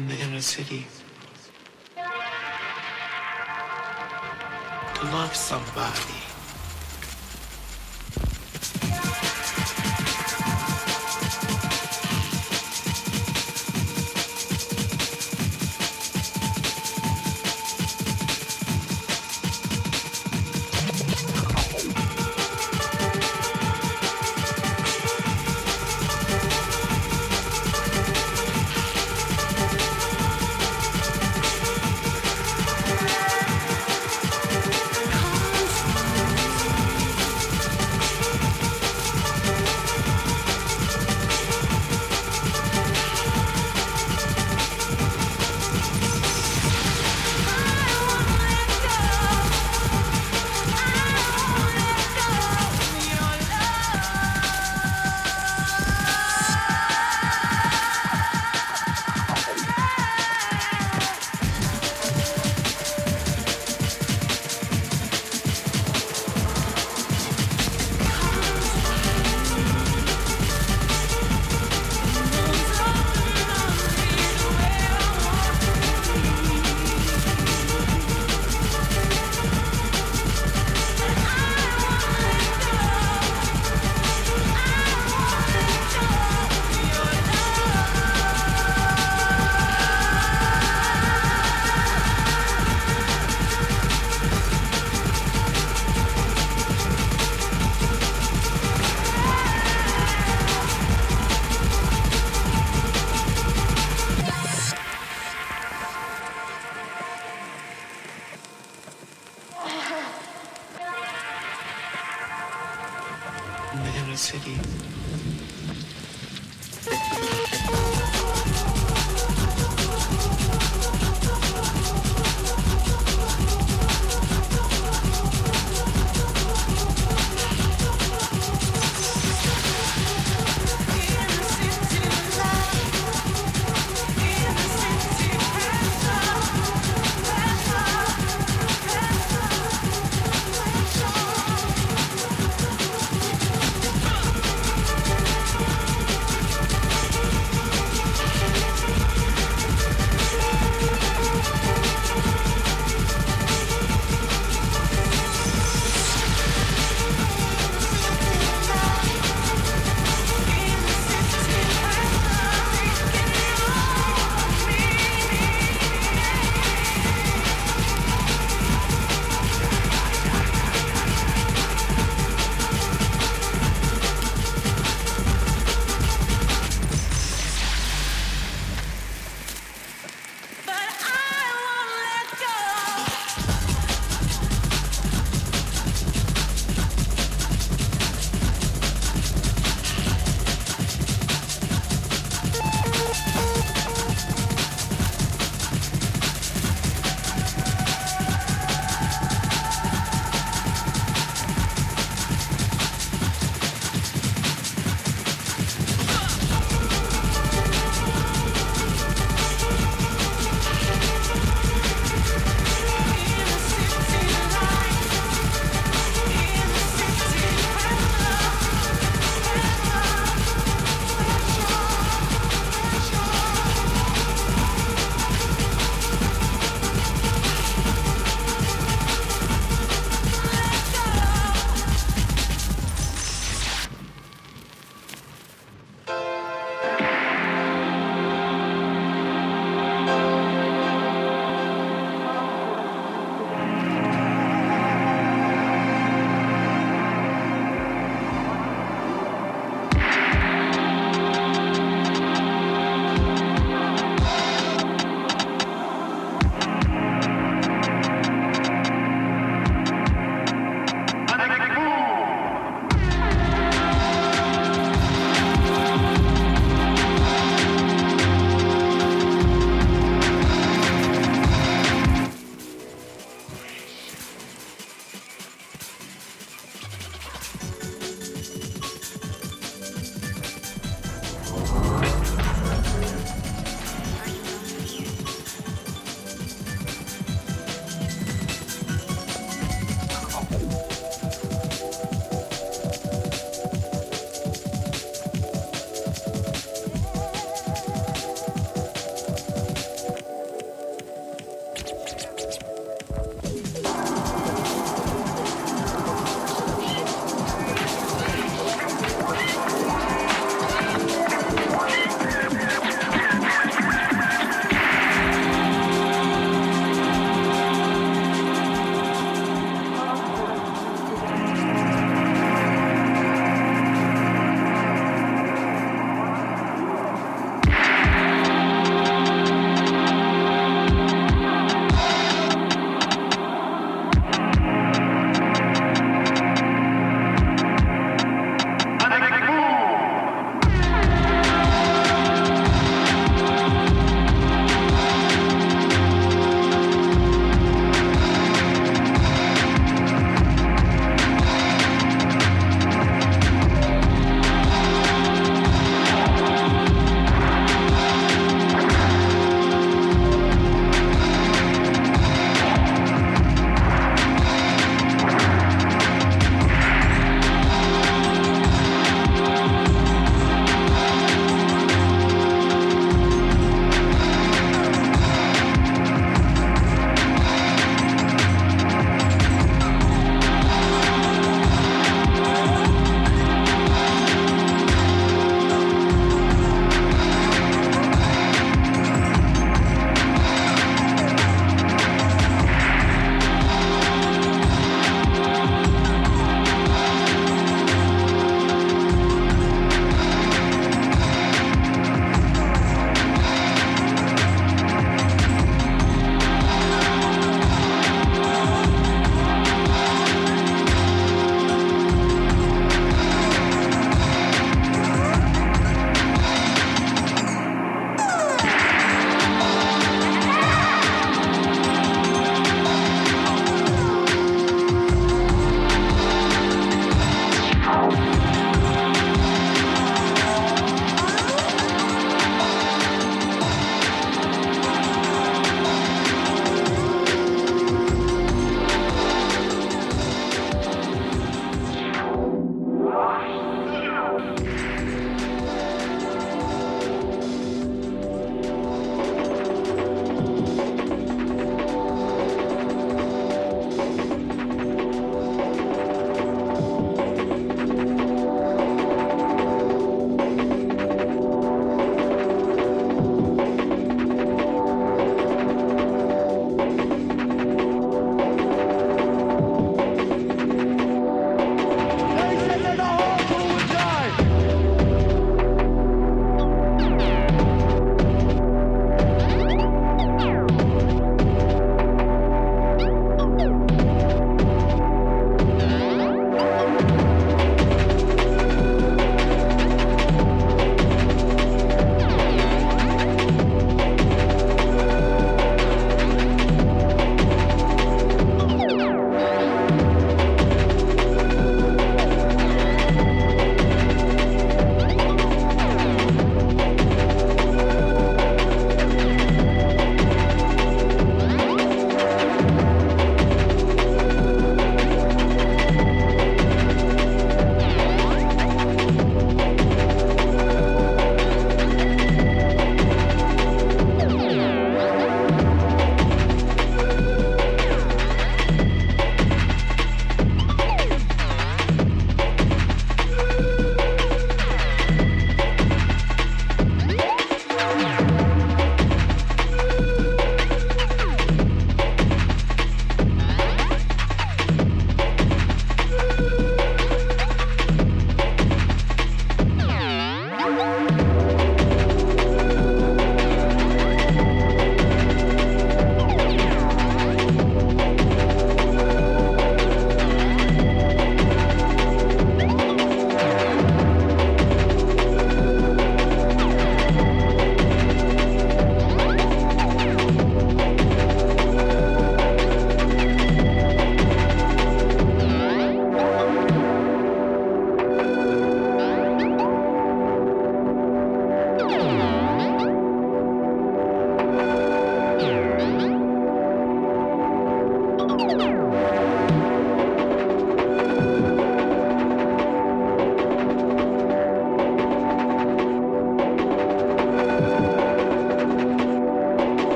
in the inner city to love somebody.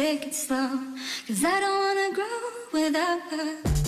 take it slow. Cause I don't wanna grow without her.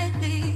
might be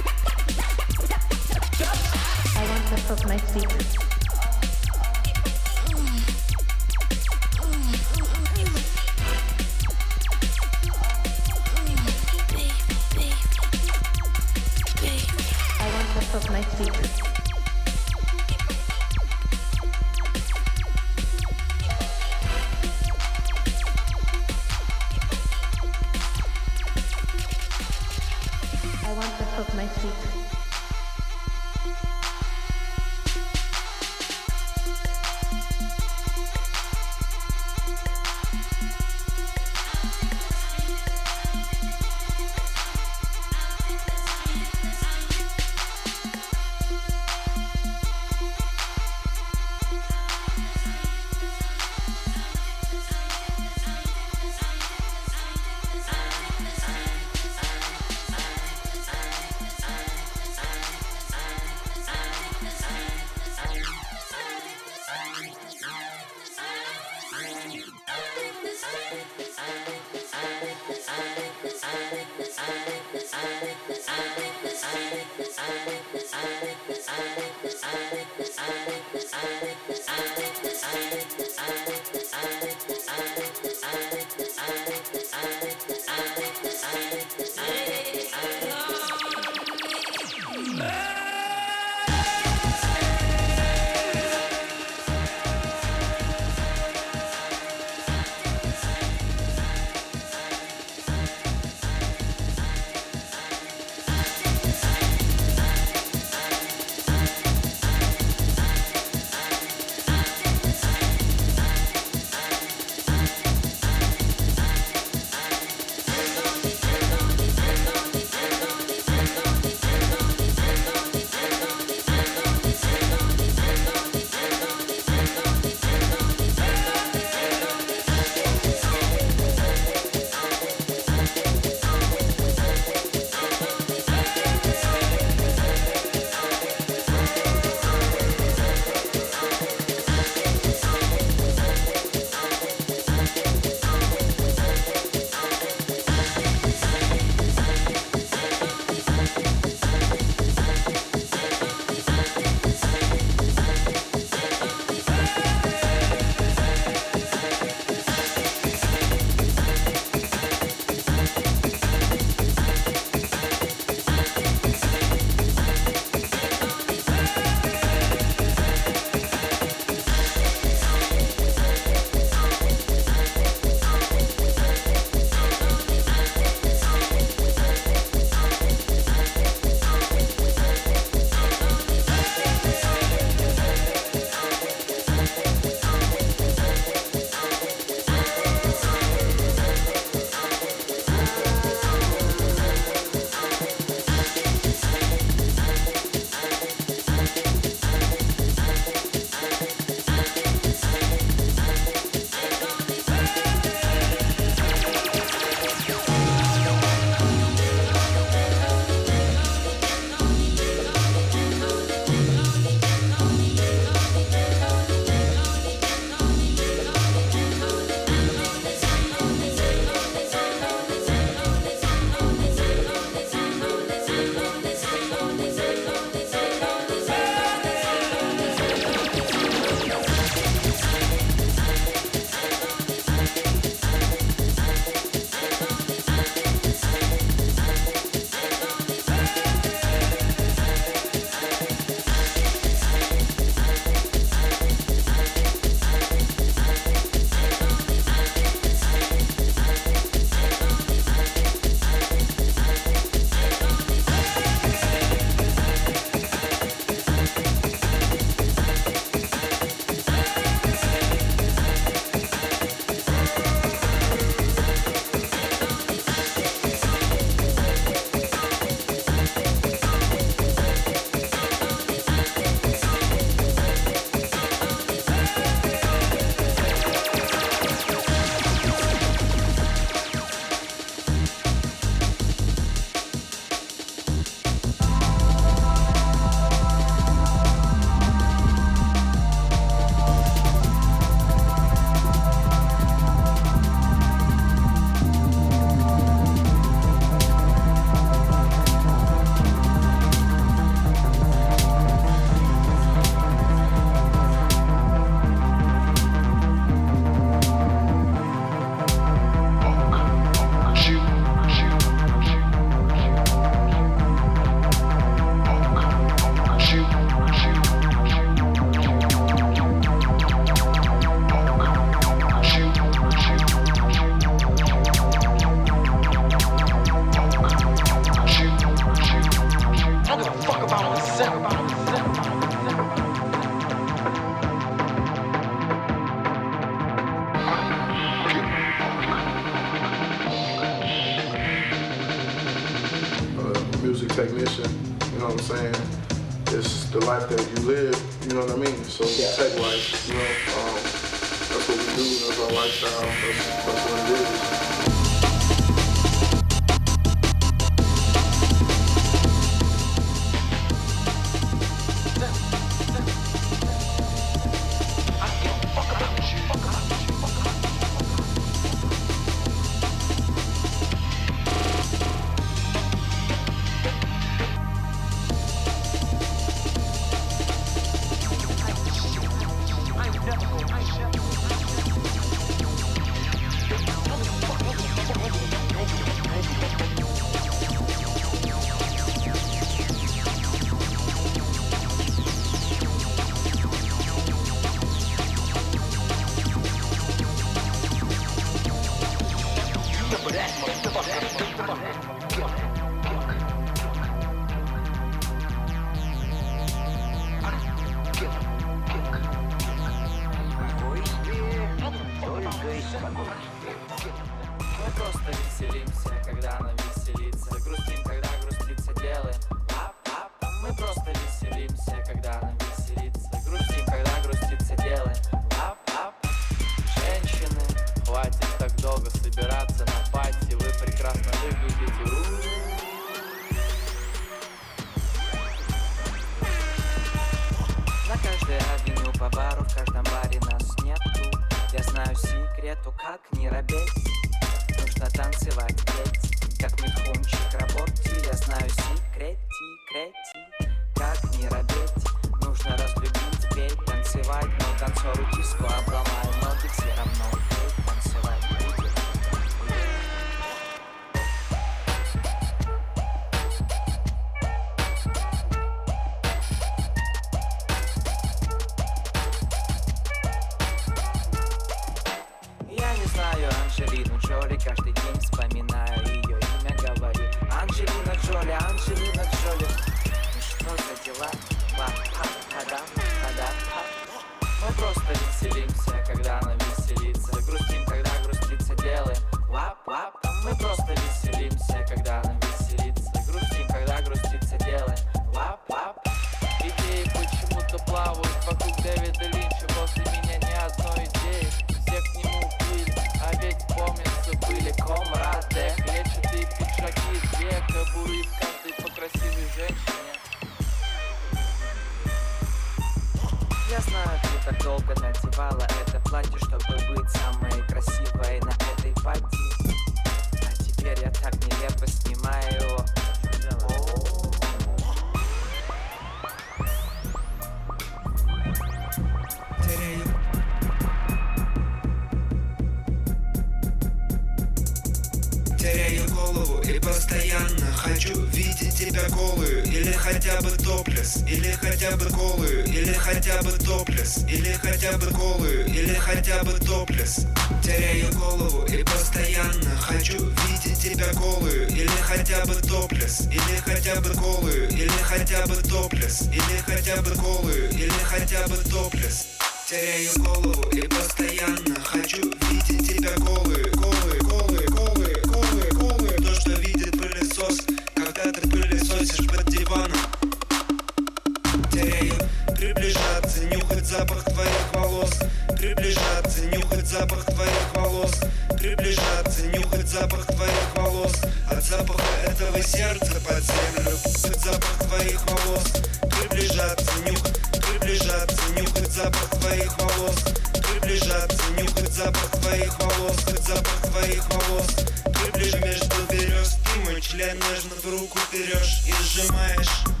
запах твоих волос. Приближаться, нюхать запах твоих волос. От запаха этого сердца под землю. Запах твоих волос. Приближаться, нюхать, приближаться, нюхать запах твоих волос. Приближаться, нюхать запах твоих волос. Запах твоих волос. Приближь между берез Ты мой член нежно в руку берешь и сжимаешь.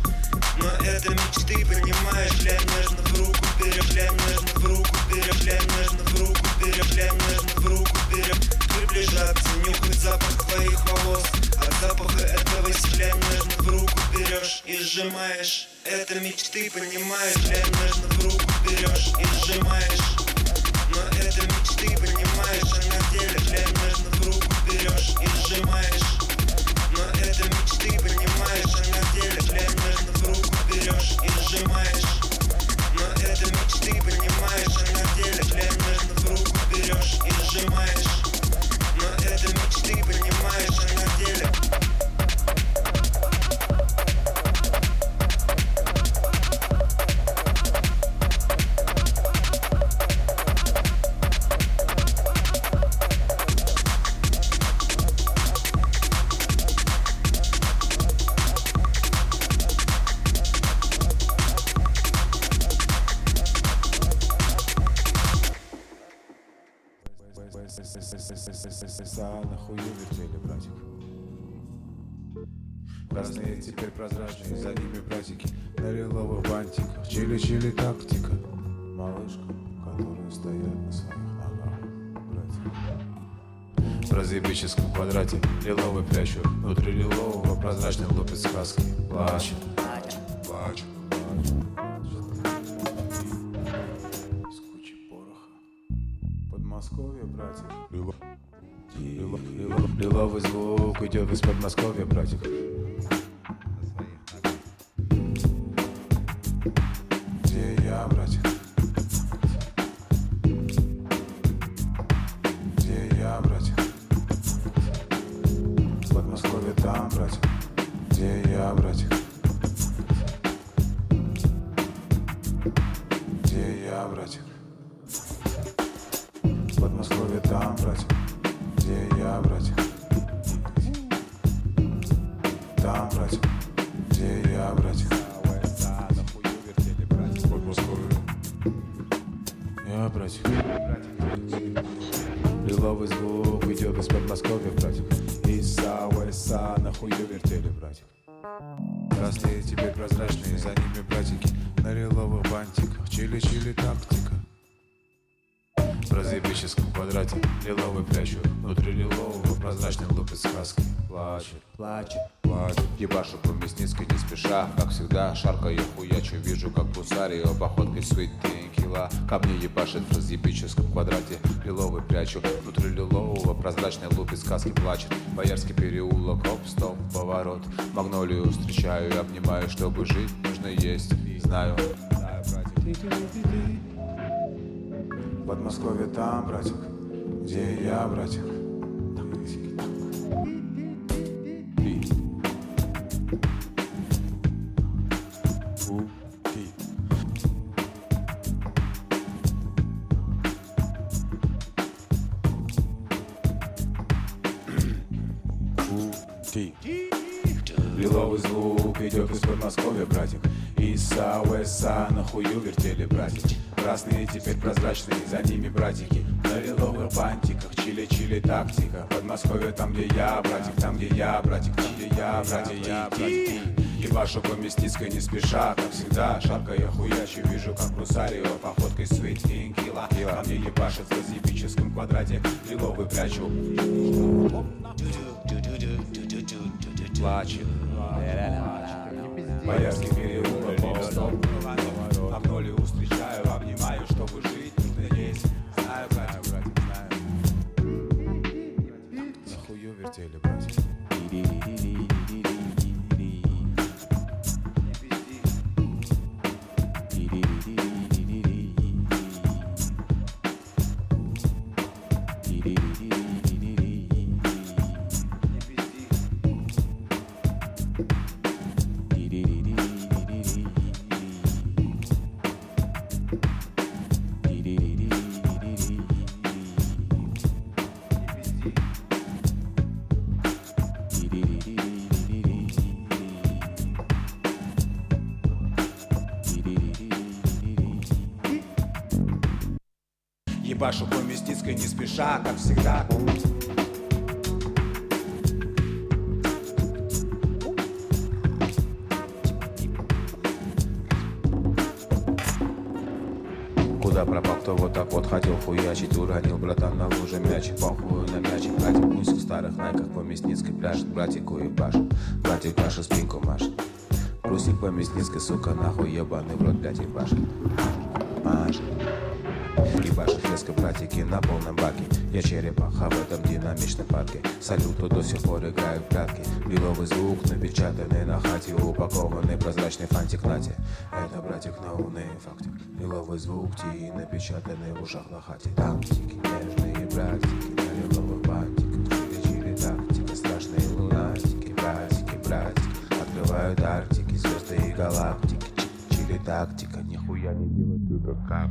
Но это мечты, понимаешь, глянь нежно в руку, переглянь нежно в руку, переглянь нежно в руку, переглянь нежно в руку, пере Приближаться, нюхать запах твоих волос. От запаха этого селянь нежно в руку берешь и сжимаешь. Это мечты, понимаешь, глянь нежно в руку берешь и сжимаешь. Но это мечты, понимаешь, а на деле глянь нежно в руку берешь и сжимаешь. жмешь и нажимаешь. Но это мечты, понимаешь, а на деле Глянь между в берешь и нажимаешь. Хую вертели, братик. Красные теперь прозрачные, за ними братики. На лиловых бантиках, чили-чили тактика. Малышка, которые стоят на своих ногах Братик. В разъебическом квадрате лиловый прячу. Внутри лилового прозрачный лупит сказки. Плачет, плачет, плачет идет из Подмосковья, братик спеша Как всегда, шаркаю, хуячу Вижу, как Бусарио походкой sweet кила Камни ебашит в разъебическом квадрате Лиловый прячу. Внутри лилового прозрачный лупит сказки Плачет. Боярский переулок, оп, стоп, поворот. Магнолию встречаю и обнимаю Чтобы жить, нужно есть. Знаю, Подмосковье там, братик, где я, братик. Ти. Хую вертели, братик Красные теперь прозрачные, за ними братики. На лиловых бантиках, чили-чили тактика. Подмосковье там, где я, братик, там, где я, братик Там, где я, братик, я, братик. Ебашу по Мясницкой не спеша, как всегда. Шарка я хуячу, вижу, как Русарио. Походкой Sweet King Кила Ко мне ебашит в разъебическом квадрате. Лиловый прячу. Плачет. Боярский переулок, стоп, Встречаю, обнимаю, чтобы жить, нужно есть Знаю, братик, братик, знаю. Нахую вертели, братик спеша, как всегда. Куда пропал, кто вот так вот хотел хуячить Уронил, братан, на луже мячик Похую на мячик, братик Пусть в старых найках по Мясницкой пляшет Братику и башет, братик нашу спинку машет. Брусик по Мясницкой, сука, нахуй ебаный в рот, блядь, ебашит Машет Братики на полном баке. Я черепаха в этом динамичном парке. Салюту до сих пор играю в прятки. Лиловый звук напечатанный на хате Упакованный прозрачный фантик нате Это братик на умный фактик. Лиловый звук ти напечатанный в ушах на хате. Тактики, нежные братики На лиловых бантиках Чили-чили тактика Страшные лунатики. Братики, братики Открывают Арктики Звезды и галактики. Чили тактика, нихуя не делать, только как.